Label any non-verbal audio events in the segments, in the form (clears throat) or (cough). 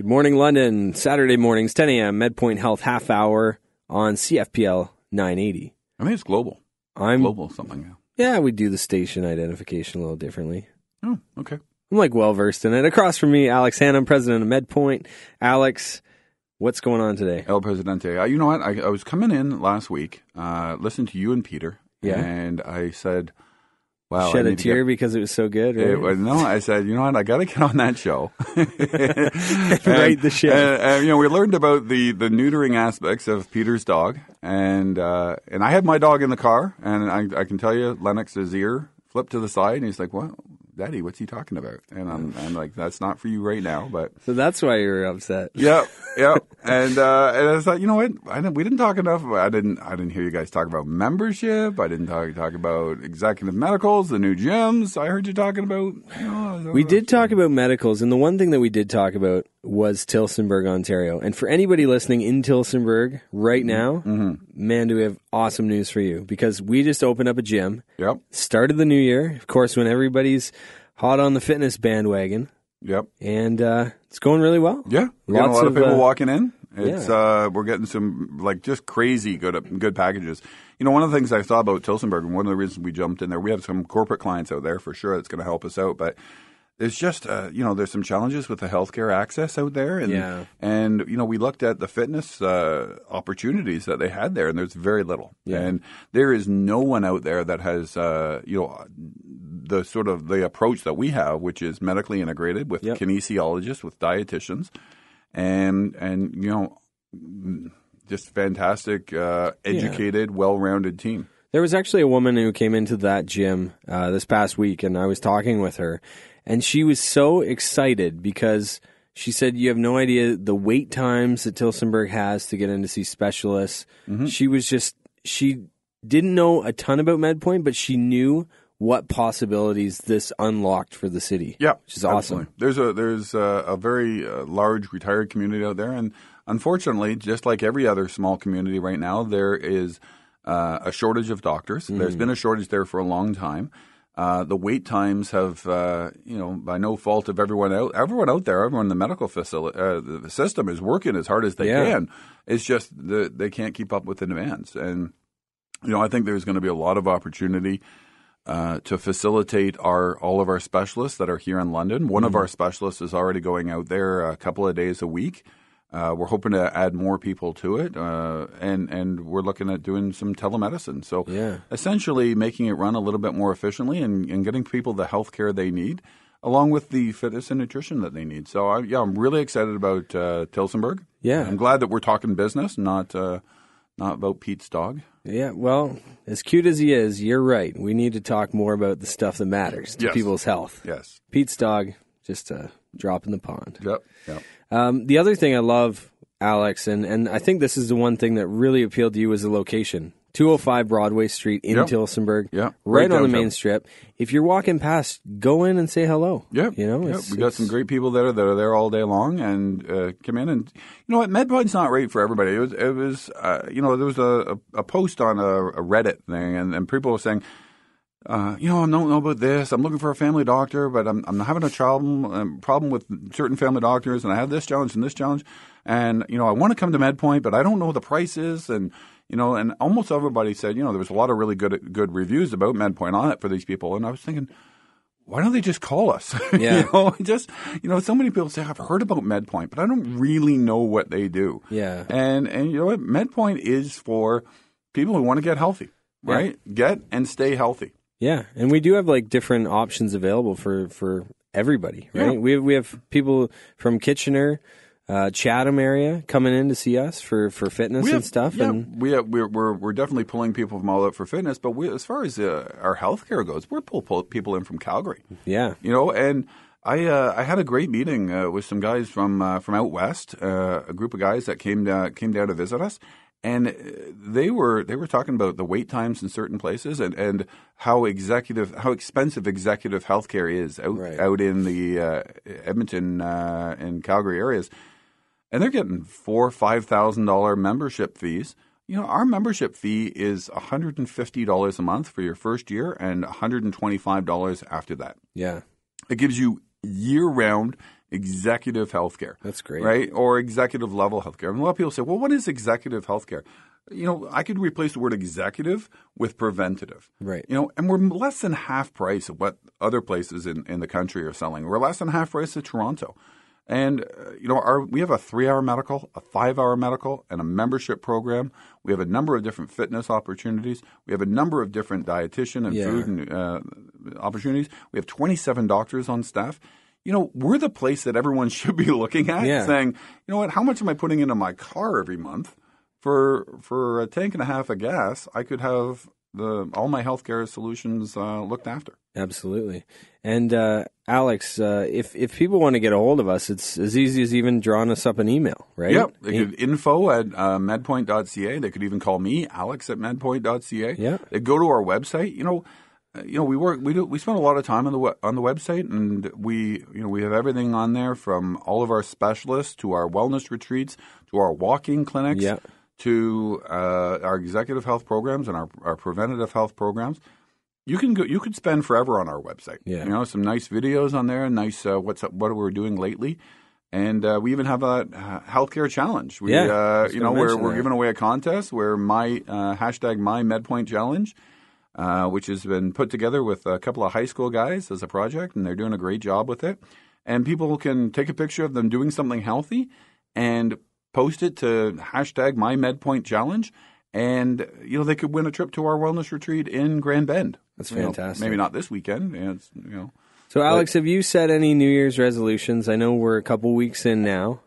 Good morning, London. Saturday mornings, 10 a.m. MedPoint Health half hour on CFPL 980. I think it's global. I'm Global something. yeah. We do the station identification a little differently. Oh, okay. I'm like well versed in it. Across from me, Alex Hannum, president of MedPoint. Alex, what's going on today? El Presidente. Uh, you know what? I, I was coming in last week, uh, listened to you and Peter, Yeah. and I said, "Wow, Shed a tear get- because it was so good. It was- no, I said, you know what? I got to get on that show. (laughs) (laughs) Right the ship. And, and, you know, we learned about the, the neutering aspects of Peter's dog, and uh, and I had my dog in the car, and I, I can tell you, Lennox's ear flipped to the side, and he's like, "What, Daddy? What's he talking about?" And I'm, I'm like, "That's not for you right now." But so that's why you were upset. Yep, yep. (laughs) and uh, and I thought, you know what? I didn't, we didn't talk enough. I didn't. I didn't hear you guys talk about membership. I didn't talk talk about executive medicals, the new gyms. I heard you talking about. We did talk about medicals, and the one thing that we did talk about was Tillsonburg, Ontario. And for anybody listening in Tillsonburg right now, man, do we have awesome news for you because we just opened up a gym, Yep, started the new year, of course, when everybody's hot on the fitness bandwagon, yep. and uh, it's going really well. Yeah, we're getting a lot of, of, people uh, walking in. It's yeah. uh, we're getting some like just crazy good good packages. You know, one of the things I saw about Tillsonburg, and one of the reasons we jumped in there, we have some corporate clients out there for sure that's going to help us out. But there's just uh, you know there's some challenges with the healthcare access out there, and Yeah. and you know we looked at the fitness uh, opportunities that they had there, and there's very little. Yeah. And there is no one out there that has uh, you know the sort of the approach that we have, which is medically integrated with Yep. kinesiologists, with dietitians, and and you know just fantastic, uh, educated, well-rounded team. There was actually a woman who came into that gym uh, this past week, and I was talking with her, and she was so excited because she said, "You have no idea the wait times that Tillsonburg has to get in to see specialists." Mm-hmm. She was just she didn't know a ton about MedPoint, but she knew what possibilities this unlocked for the city. Yeah, which is awesome. absolutely. There's a there's a, a very uh, large retired community out there, and unfortunately, just like every other small community right now, there is uh, a shortage of doctors. There's been a shortage there for a long time. Uh, the wait times have, uh, you know, by no fault of everyone out, everyone out there, everyone in the medical facility, uh, the, the system is working as hard as they Yeah. can. It's just the, they can't keep up with the demands, and you know, I think there's going to be a lot of opportunity uh, to facilitate our all of our specialists that are here in London. One Mm-hmm. of our specialists is already going out there a couple of days a week. Uh, we're hoping to add more people to it, uh, and and we're looking at doing some telemedicine. So Yeah. essentially making it run a little bit more efficiently and, and getting people the health care they need, along with the fitness and nutrition that they need. So I, yeah, I'm really excited about uh, Tillsonburg. Yeah. I'm glad that we're talking business, not uh, not about Pete's dog. Yeah, well, as cute as he is, you're right. We need to talk more about the stuff that matters to Yes. people's health. Yes. Pete's dog, just a drop in the pond. Yep. Yep. Um, the other thing I love, Alex, and, and I think this is the one thing that really appealed to you was the location. 205 Broadway Street in Yep. Tillsonburg, Yeah, right, right on the main strip. If you're walking past, go in and say hello. Yeah, you know, it's- we got some great people there that are there all day long and uh, come in and you know what MedPoint's not right for everybody. It was it was uh, you know there was a, a, post on a, a Reddit thing and, and people were saying. Uh, you know, I don't know about this. I'm looking for a family doctor, but I'm, I'm having a problem, um, problem with certain family doctors, and I have this challenge and this challenge. And, you know, I want to come to MedPoint, but I don't know the prices. And, you know, and almost everybody said, you know, there was a lot of really good good reviews about MedPoint on it for these people. And I was thinking, why don't they just call us? (laughs) Yeah. you know, (laughs) just you know, so many people say I've heard about MedPoint, but I don't really know what they do. Yeah. And and you know what? MedPoint is for people who want to get healthy, right? Get and stay healthy. Yeah, and we do have like different options available for for everybody, right? Yeah. We have we have people from Kitchener, uh, Chatham area coming in to see us for for fitness We and stuff, Yeah, and we have, we're, we're we're definitely pulling people from all out for fitness, but we, as far as uh, our healthcare goes, we're pull, pull people in from Calgary. yeah, You know, and I uh, I had a great meeting uh, with some guys from uh, from out west, uh, a group of guys that came down, came down to visit us, and uh, they were they were talking about the wait times in certain places and, and how executive how expensive executive healthcare is out Right. out in the uh, Edmonton uh, and Calgary areas, and they're getting four five thousand dollar membership fees. You know, our membership fee is hundred and fifty dollars a month for your first year, and one hundred and twenty five dollars after that. yeah, It gives you year round executive healthcare. That's great. Right? Or executive level healthcare. And a lot of people say, well, what is executive healthcare? You know, I could replace the word executive with preventative. Right. You know, and we're less than half price of what other places in, in the country are selling. We're less than half price of Toronto. And uh, you know, our we have a three-hour medical, a five-hour medical, and a membership program. We have a number of different fitness opportunities. We have a number of different dietitian and Yeah. food and uh, opportunities. We have 27 doctors on staff. You know, we're the place that everyone (laughs) should be looking at, Yeah. saying, you know what, how much am I putting into my car every month? For for a tank and a half of gas, I could have the all my healthcare solutions uh, looked after. Absolutely. And uh, Alex, uh, if if people want to get a hold of us, it's as easy as even drawing us up an email, right? Yep. They could info at uh, medpoint.ca. They could even call me, Alex at medpoint.ca. Yeah. They go to our website. You know, uh, you know, we work. We do. We spend a lot of time on the we- on the website, and we, you know, we have everything on there from all of our specialists to our wellness retreats to our walking clinics Yeah. To uh, our executive health programs and our, our preventative health programs. You can go. You could spend forever on our website. Yeah. You know, some nice videos on there. Nice. Uh, what's up, what we're doing lately. And uh, we even have a uh, healthcare challenge. We, yeah, uh, you know, we're, we're that. giving away a contest where my uh, hashtag my MedPoint challenge, uh, which has been put together with a couple of high school guys as a project, and they're doing a great job with it. And people can take a picture of them doing something healthy and post it to hashtag my MedPoint challenge, and you know they could win a trip to our wellness retreat in Grand Bend. That's You know, fantastic. maybe not this weekend. you know, It's, you know. So, Alex, have you set any New Year's resolutions? I know we're a couple weeks in now.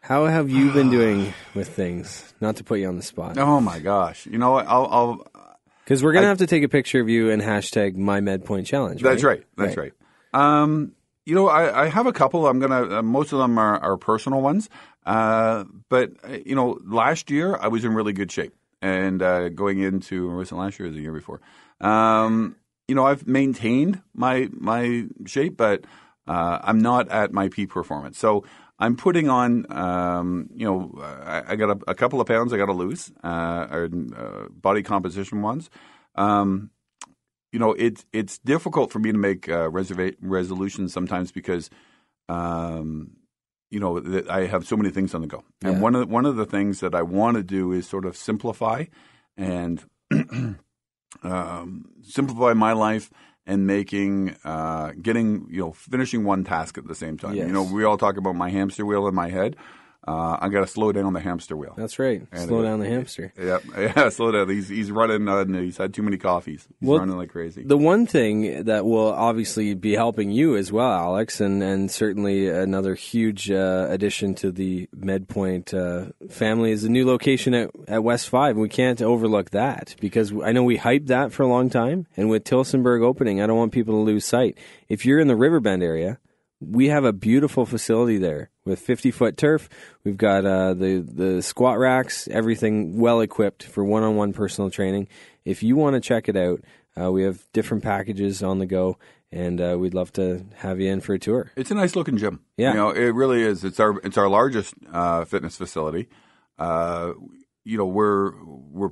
How have you been (sighs) doing with things? Not to put you on the spot, Oh my gosh! You know? I'll, I'll because we're gonna have to take a picture of you and hashtag my MedPoint challenge. That's right. That's right. Um, you know, I, I have a couple. I'm gonna. Uh, most of them are, are personal ones. Uh, but uh, you know, last year I was in really good shape, and uh, going into or was it last year or the year before? Um, you know, I've maintained my my shape, but uh, I'm not at my peak performance. So I'm putting on, um, you know, I, I got a, a couple of pounds I got to lose, uh, or, body composition ones. Um, you know, it's it's difficult for me to make reserva- resolutions sometimes because, um, you know, that I have so many things on the go. And Yeah. one of the, one of the things that I want to do is sort of simplify and (clears throat) um, simplify my life and making uh, getting you know finishing one task at the same time. Yes. You know, we all talk about my hamster wheel in my head. Uh, I got to slow down the hamster wheel. That's right. And Slow it- down the hamster. Yeah, (laughs) yeah, slow down. He's he's running. Uh, he's had too many coffees. He's Well, running like crazy. The one thing that will obviously be helping you as well, Alex, and, and certainly another huge uh, addition to the MedPoint uh, family is the new location at, at West 5. We can't overlook that because I know we hyped that for a long time. And with Tillsonburg opening, I don't want people to lose sight. If you're in the Riverbend area, we have a beautiful facility there with 50 foot turf. We've got uh, the the squat racks, everything well equipped for one on one personal training. If you want to check it out, uh, we have different packages on the go, and uh, we'd love to have you in for a tour. It's a nice looking gym. Yeah. you know, it really is. It's our it's our largest uh, fitness facility. Uh, you know, we're we're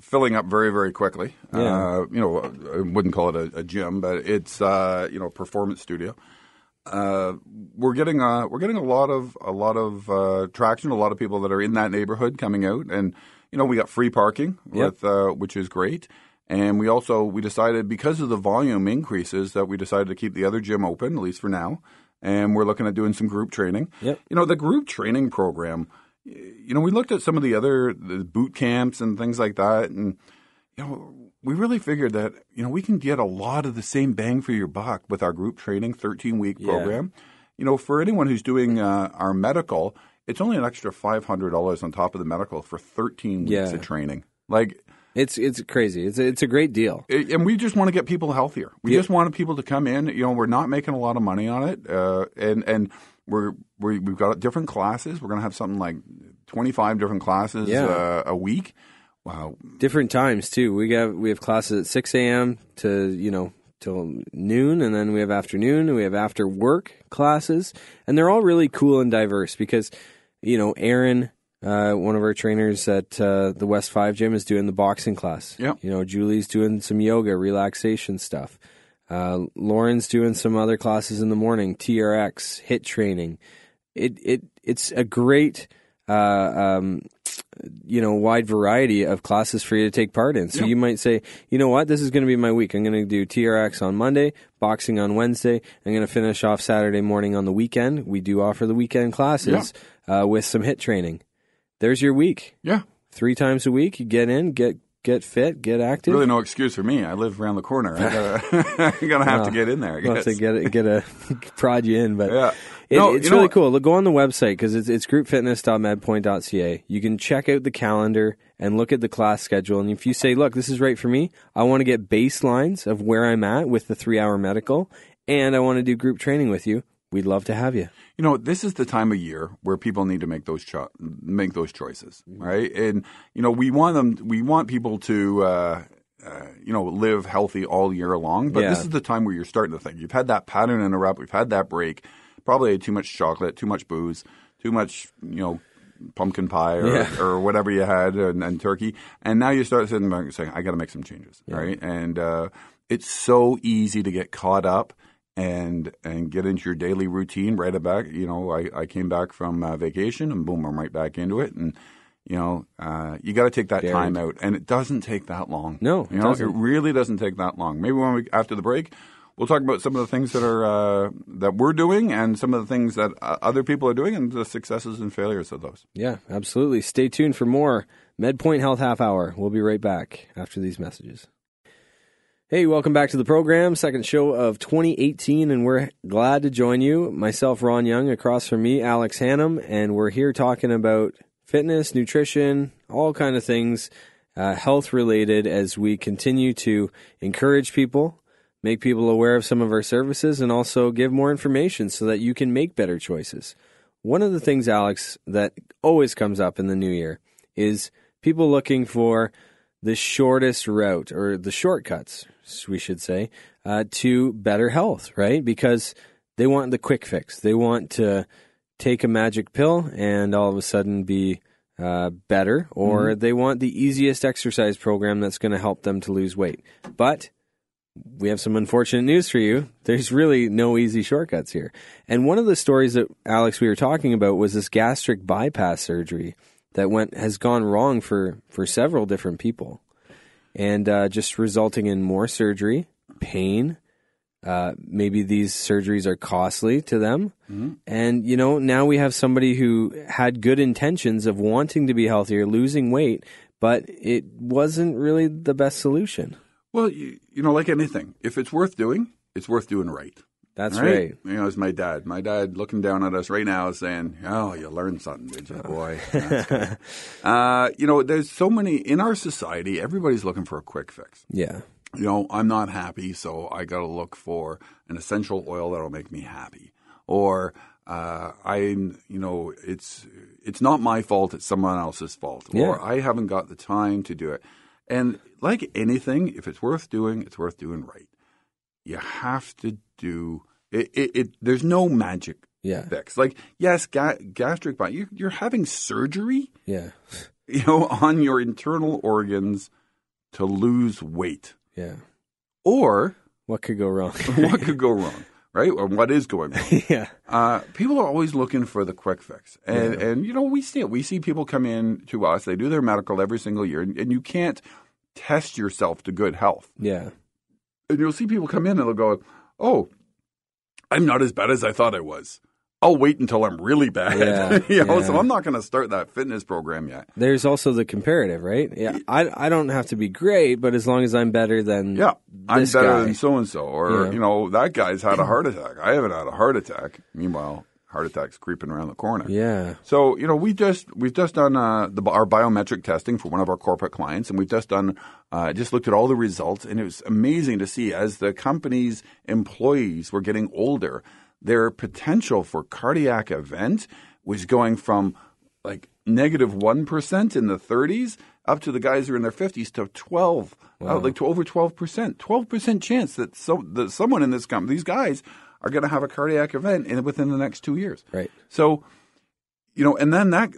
filling up very very quickly. Yeah. Uh, you know, I wouldn't call it a, a gym, but it's uh, you know a performance studio. Uh, we're getting uh, we're getting a lot of a lot of uh, traction. A lot of people that are in that neighborhood coming out, and you know we got free parking Yep. with uh, which is great. And we also we decided because of the volume increases that we decided to keep the other gym open at least for now. And we're looking at doing some group training. Yep. You know the group training program. You know we looked at some of the other the boot camps and things like that, and you know, we really figured that you know we can get a lot of the same bang for your buck with our group training 13 week Yeah. program. You know, for anyone who's doing uh, our medical, it's only an extra five hundred dollars on top of the medical for 13 weeks Yeah. of training. Like, It's it's crazy. It's a, it's a great deal. it- and we just want to get people healthier. We Yeah. just want people to come in. You know, we're not making a lot of money on it, uh, and and we're, we we've got different classes. We're going to have something like 25 different classes Yeah. uh, a week. Wow, Different times too. We got we have classes at six a.m. to you know till noon, and then we have afternoon, and we have after work classes, and they're all really cool and diverse because you know Aaron, uh, one of our trainers at uh, the West Five Gym, is doing the boxing class. Yep. You know Julie's doing some yoga, relaxation stuff. Uh, Lauren's doing some other classes in the morning, TRX, HIIT training. It it it's a great uh, um, you know wide variety of classes for you to take part in. So you might say, you know what, this is going to be my week. I'm going to do TRX on Monday, boxing on Wednesday. I'm going to finish off Saturday morning on the weekend. We do offer the weekend classes uh, with some HIIT training. There's your week. Yeah. Three times a week, you get in, get get fit, get active. Really, no excuse for me. I live around the corner. I gotta, (laughs) I'm gonna have to get in there. I have to get it, get a (laughs) prod you in, but Yeah. it, No, it's know really cool. Look, go on the website because it's, it's groupfitness.medpoint.ca. You can check out the calendar and look at the class schedule. And if you say, "Look, this is right for me. I want to get baselines of where I'm at with the three hour medical, and I want to do group training with you," we'd love to have you. You know, this is the time of year where people need to make those cho- make those choices, Mm-hmm. right? And you know, we want them. We want people to. Uh, uh, you know, live healthy all year long, but this is the time where you're starting to think. You've had that pattern interrupt. We've had that break. Probably too much chocolate, too much booze, too much, you know, pumpkin pie or, Yeah. or whatever you had and, and turkey. And now you start sitting back and saying, I got to make some changes, right? And uh, it's so easy to get caught up and and get into your daily routine right back. You know, I, I came back from uh, vacation and boom, I'm right back into it. And you know, uh, you got to take that Buried. time out, and it doesn't take that long. No, it you know, doesn't. it really doesn't take that long. Maybe when we after the break. We'll talk about some of the things that are uh, that we're doing, and some of the things that uh, other people are doing, and the successes and failures of those. Yeah, absolutely. Stay tuned for more MedPoint Health Half Hour. We'll be right back after these messages. Hey, welcome back to the program, second show of 2018, and we're glad to join you. Myself, Ron Young, across from me, Alex Hannum, and we're here talking about fitness, nutrition, all kind of things, uh, health related, as we continue to encourage people, make people aware of some of our services, and also give more information so that you can make better choices. One of the things, Alex, that always comes up in the new year is people looking for the shortest route or the shortcuts, we should say, uh, to better health, right? Because they want the quick fix. They want to take a magic pill and all of a sudden be uh, better, or they want the easiest exercise program that's going to help them to lose weight. But we have some unfortunate news for you. There's really no easy shortcuts here. And one of the stories that Alex we were talking about was this gastric bypass surgery that went has gone wrong for for several different people, and uh, just resulting in more surgery, pain. Uh, maybe these surgeries are costly to them, and you know now we have somebody who had good intentions of wanting to be healthier, losing weight, but it wasn't really the best solution. Well, you, you know, like anything, if it's worth doing, it's worth doing right. That's right? right. You know, it's my dad. My dad looking down at us right now is saying, "Oh, you learned something, did you, boy?" (laughs) Uh, you know, there's so many in our society. Everybody's looking for a quick fix. Yeah. You know, I'm not happy, so I got to look for an essential oil that'll make me happy, or uh, I'm, you know, it's it's not my fault; it's someone else's fault, Yeah. or I haven't got the time to do it. And like anything, if it's worth doing, it's worth doing right. You have to do it. it, it there's no magic Yeah. fix. Like, yes, ga- gastric bypass. You're, you're having surgery, Yeah. (laughs) you know, on your internal organs to lose weight, Yeah. or What could go wrong? (laughs) what could go wrong, right? Or what is going wrong? (laughs) yeah. Uh, people are always looking for the quick fix, and and you know we see it. We see people come in to us. They do their medical every single year, and, and you can't test yourself to good health. Yeah. And you'll see people come in and they'll go, "Oh, I'm not as bad as I thought I was. I'll wait until I'm really bad." Yeah, (laughs) you know, so. I'm not going to start that fitness program yet. There's also the comparative, right? Yeah. I, I don't have to be great, but as long as I'm better than Yeah, I'm better guy. than so and so, or Yeah. you know, that guy's had a (clears throat) heart attack. I haven't had a heart attack. Meanwhile, heart attack's creeping around the corner. Yeah. So you know, we just we've just done uh, the, our biometric testing for one of our corporate clients, and we've just done uh, just looked at all the results, and it was amazing to see as the company's employees were getting older, their potential for cardiac event was going from like negative one percent in the 30s up to the guys who are in their 50s to 12, uh, like to over 12 percent, 12 percent chance that so that someone in this company, these guys, are going to have a cardiac event in within the next two years. Right. So, you know, and then that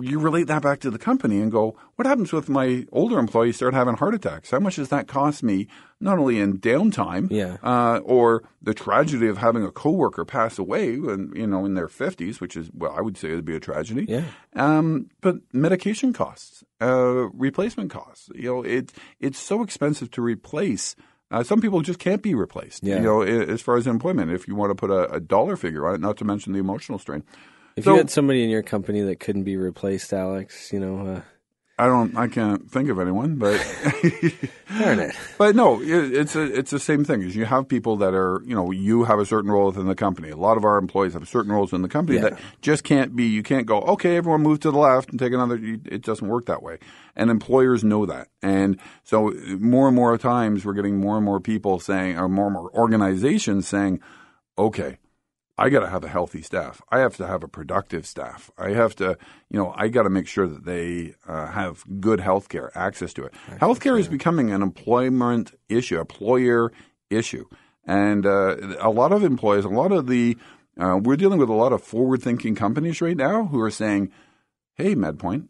you relate that back to the company and go, what happens with my older employees start having heart attacks? How much does that cost me, not only in downtime, Yeah. uh, or the tragedy of having a coworker pass away, when, you know, in their fifties, which is well, I would say it would be a tragedy. Yeah. Um, but medication costs, uh, replacement costs. You know, it it's so expensive to replace. Uh, some people just can't be replaced. Yeah. You know, as far as employment, if you want to put a, a dollar figure on it, not to mention the emotional strain. If So- you had somebody in your company that couldn't be replaced, Alex, you know, uh, I don't, I can't think of anyone, but (laughs) darn it. but no, it, it's a, it's the same thing. Is you have people that are, you know, you have a certain role within the company. A lot of our employees have certain roles in the company Yeah. that just can't be. You can't go, okay, everyone move to the left and take another. It doesn't work that way, and employers know that. And so, more and more times, we're getting more and more people saying, or more and more organizations saying, okay, I got to have a healthy staff. I have to have a productive staff. I have to, you know, I got to make sure that they uh, have good health care, access to it. Healthcare is becoming an employment issue, employer issue. And uh, a lot of employees, a lot of the, uh, we're dealing with a lot of forward thinking companies right now who are saying, hey, MedPoint,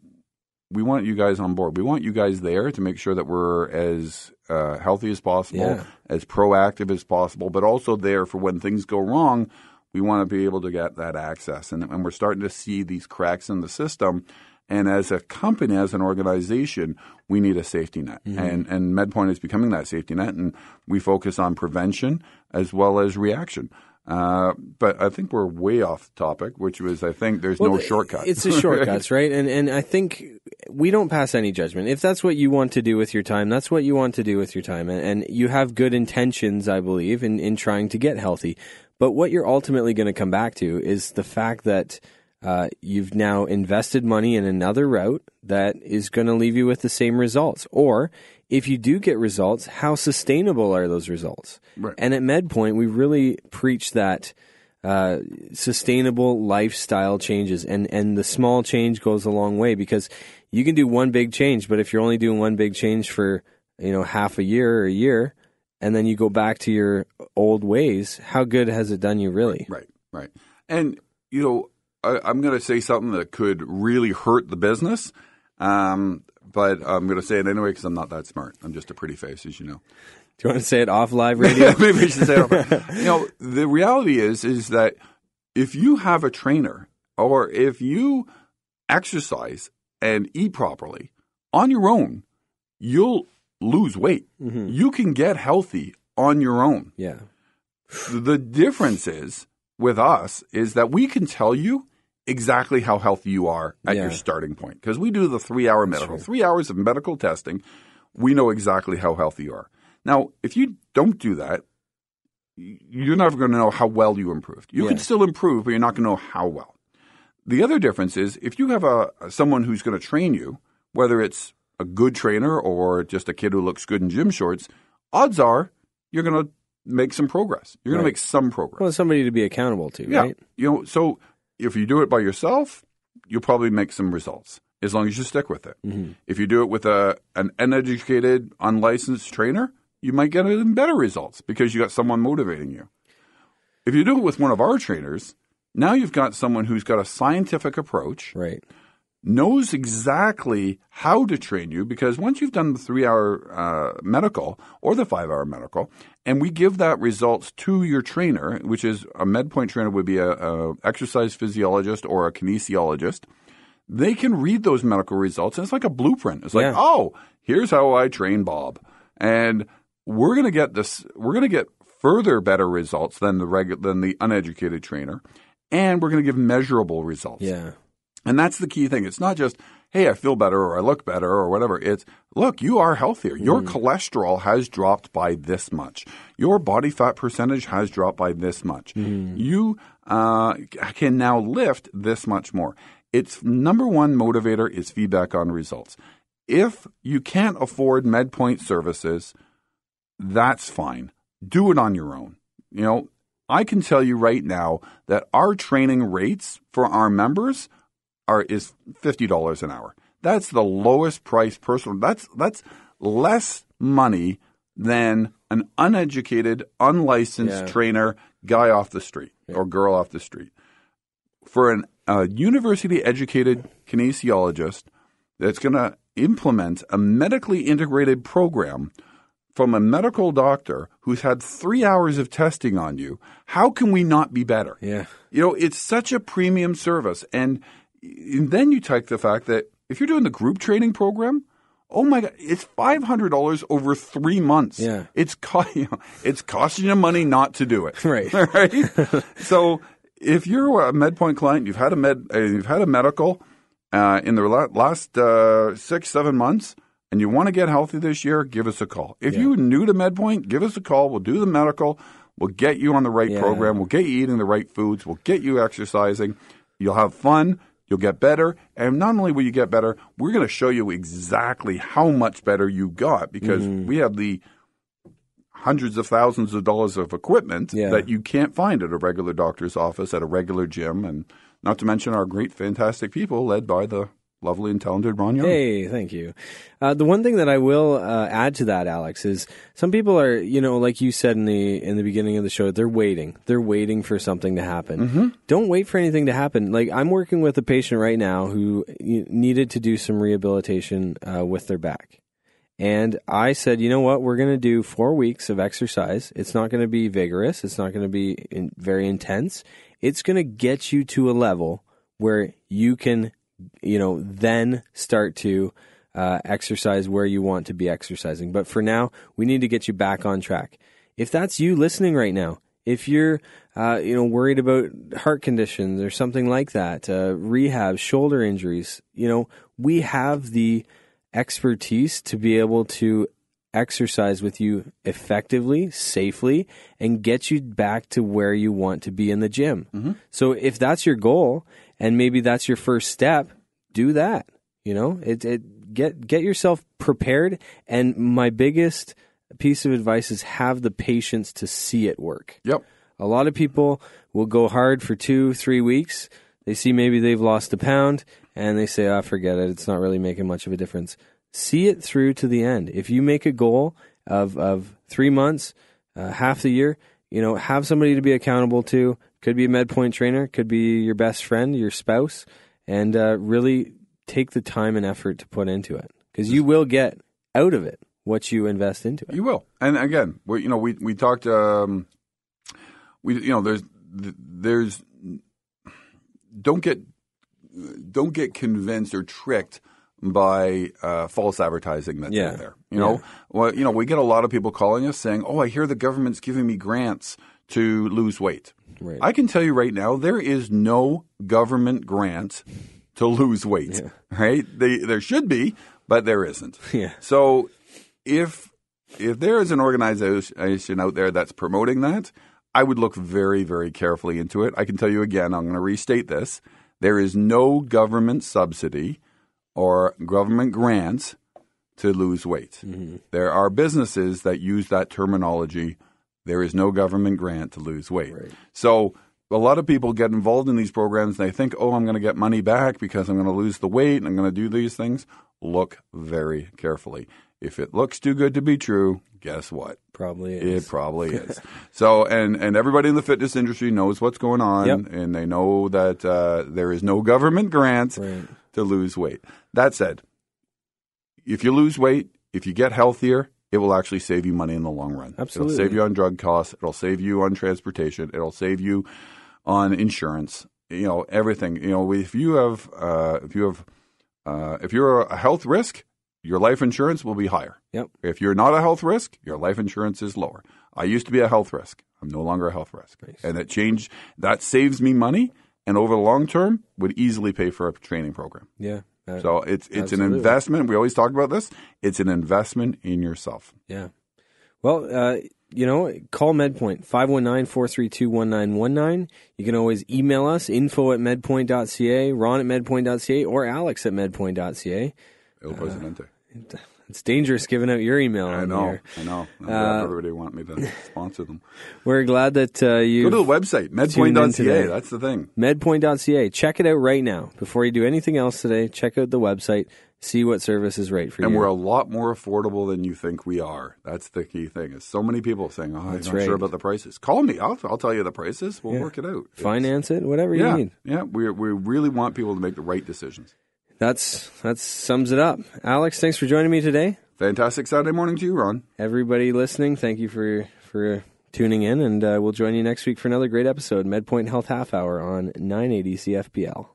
we want you guys on board. We want you guys there to make sure that we're as uh, healthy as possible, Yeah. as proactive as possible, but also there for when things go wrong. We want to be able to get that access, and, and we're starting to see these cracks in the system. And as a company, as an organization, we need a safety net, and and MedPoint is becoming that safety net, and we focus on prevention as well as reaction. Uh, but I think we're way off topic, which was I think there's no Well, shortcut. It's the shortcuts, (laughs) right? And and I think we don't pass any judgment. If that's what you want to do with your time, that's what you want to do with your time, and, and you have good intentions, I believe, in in trying to get healthy. But what you're ultimately going to come back to is the fact that uh, you've now invested money in another route that is going to leave you with the same results, or if you do get results, how sustainable are those results? Right. And at MedPoint, we really preach that uh, sustainable lifestyle changes, and and the small change goes a long way because you can do one big change, but if you're only doing one big change for you know half a year or a year, and then you go back to your old ways, how good has it done you really? Right, right. And, you know, I, I'm going to say something that could really hurt the business, um, but I'm going to say it anyway because I'm not that smart. I'm just a pretty face, as you know. Do you want to say it off live radio? (laughs) Maybe I should say it. off. (laughs) you know, the reality is, is that if you have a trainer or if you exercise and eat properly on your own, you'll lose weight. Mm-hmm. You can get healthy on your own. yeah, The difference is with us is that we can tell you exactly how healthy you are at Yeah. your starting point because we do the three hour medical, three hours of medical testing. We know exactly how healthy you are. Now, if you don't do that, you're never going to know how well you improved. You can still improve, but you're not going to know how well. The other difference is if you have a someone who's going to train you, whether it's a good trainer or just a kid who looks good in gym shorts, odds are you're going to make some progress. You're going Right. to make some progress. well, somebody to be accountable to, yeah, right? you know. So if you do it by yourself, you'll probably make some results as long as you stick with it. Mm-hmm. If you do it with a an uneducated, unlicensed trainer, you might get even better results because you got someone motivating you. If you do it with one of our trainers, now you've got someone who's got a scientific approach, Right. Knows exactly how to train you because once you've done the three hour uh, medical or the five hour medical, and we give that results to your trainer, which is a MedPoint trainer would be a, a exercise physiologist or a kinesiologist, they can read those medical results and it's like a blueprint. It's like, Yeah. oh, here's how I train Bob. And we're going to get this, we're to get further better results than the regu- than the uneducated trainer. And we're going to give measurable results. Yeah. And that's the key thing. It's not just, hey, I feel better or I look better or whatever. It's, look, you are healthier. Your cholesterol has dropped by this much. Your body fat percentage has dropped by this much. You uh, can now lift this much more. Its number one motivator is feedback on results. If you can't afford MedPoint services, that's fine. Do it on your own. You know, I can tell you right now that our training rates for our members are is fifty dollars an hour. That's the lowest price personal. That's that's less money than an uneducated, unlicensed Yeah. trainer guy off the street or girl off the street. For an a university educated kinesiologist that's going to implement a medically integrated program from a medical doctor who's had three hours of testing on you. How can we not be better? Yeah. You know, it's such a premium service. And, and then you take the fact that if you're doing the group training program, oh my god, it's five hundred dollars over three months. Yeah. it's co- you (laughs) know, it's costing you money not to do it. (laughs) Right. (laughs) right. so if you're a MedPoint client, you've had a med, uh, you've had a medical uh, in the last uh, six seven months. And you want to get healthy this year, give us a call. If Yeah. you're new to MedPoint, give us a call. We'll do the medical. We'll get you on the right Yeah. program. We'll get you eating the right foods. We'll get you exercising. You'll have fun. You'll get better. And not only will you get better, we're going to show you exactly how much better you got because Mm-hmm. we have the hundreds of thousands of dollars of equipment Yeah. that you can't find at a regular doctor's office, at a regular gym, and not to mention our great, fantastic people led by the lovely and talented Ron Young. Hey, thank you. Uh, the one thing that I will uh, add to that, Alex, is some people are, you know, like you said in the in the beginning of the show, they're waiting. They're waiting for something to happen. Don't wait for anything to happen. Like I'm working with a patient right now who needed to do some rehabilitation uh, with their back. And I said, you know what? We're going to do four weeks of exercise. It's not going to be vigorous. It's not going to be in, very intense. It's going to get you to a level where you can, you know, then start to uh, exercise where you want to be exercising. But for now, we need to get you back on track. If that's you listening right now, if you're, uh, you know, worried about heart conditions or something like that, uh, rehab, shoulder injuries, you know, we have the expertise to be able to exercise with you effectively, safely, and get you back to where you want to be in the gym. So if that's your goal and maybe that's your first step, do that. You know, it, it get get yourself prepared. And my biggest piece of advice is have the patience to see it work. Yep. A lot of people will go hard for two, three weeks. They see maybe they've lost a pound and they say, ah, forget it. It's not really making much of a difference. See it through to the end. If you make a goal of, of three months, uh, half the year, you know, have somebody to be accountable to. Could be a MedPoint trainer, could be your best friend, your spouse, and uh, really take the time and effort to put into it because you will get out of it what you invest into it. You will. And again, we, you know, we we talked. Um, we you know, there's there's don't get don't get convinced or tricked by uh, false advertising that's Yeah. out there. You know, well, you know, we get a lot of people calling us saying, "Oh, I hear the government's giving me grants to lose weight." Right. I can tell you right now, there is no government grant to lose weight. Right? They, there should be, but there isn't. (laughs) Yeah. So if if there is an organization out there that's promoting that, I would look very, very carefully into it. I can tell you again, I'm going to restate this. There is no government subsidy or government grants to lose weight. Mm-hmm. There are businesses that use that terminology. There is no government grant to lose weight. So a lot of people get involved in these programs and they think, oh, I'm going to get money back because I'm going to lose the weight and I'm going to do these things. Look very carefully. If it looks too good to be true, guess what? Probably is. It probably (laughs) is. So, and and everybody in the fitness industry knows what's going on, Yep. and they know that uh, there is no government grant Right. to lose weight. That said, if you lose weight, if you get healthier, it will actually save you money in the long run. Absolutely. It'll save you on drug costs. It'll save you on transportation. It'll save you on insurance. You know everything. You know if you have uh, if you have uh, if you're a health risk, your life insurance will be higher. Yep. If you're not a health risk, your life insurance is lower. I used to be a health risk. I'm no longer a health risk. And that changed. That saves me money and over the long term would easily pay for a training program. Yeah. Uh, So it's it's an investment. We always talk about this. It's an investment in yourself. Yeah. Well, uh, you know, call MedPoint, 519-432-1919. You can always email us, info at medpoint.ca, ron at medpoint.ca, or alex at medpoint.ca. El Presidente. It's dangerous giving out your email. I know, here. I know. Uh, everybody want me to (laughs) sponsor them. We're glad that uh, you Go to the website, tuned in today. medpoint.ca. That's the thing. medpoint.ca. Check it out right now before you do anything else today. Check out the website. See what service is right for And you. And we're a lot more affordable than you think we are. That's the key thing. Is so many people saying, "Oh, I'm That's not right. sure about the prices." Call me. I'll, I'll tell you the prices. We'll Yeah. work it out. It's- Finance it, whatever you Yeah, need. yeah. We we really want people to make the right decisions. That's that sums it up. Alex, thanks for joining me today. Fantastic Saturday morning to you, Ron. Everybody listening, thank you for for tuning in, and uh, we'll join you next week for another great episode, MedPoint Health Half Hour on 980 CFPL.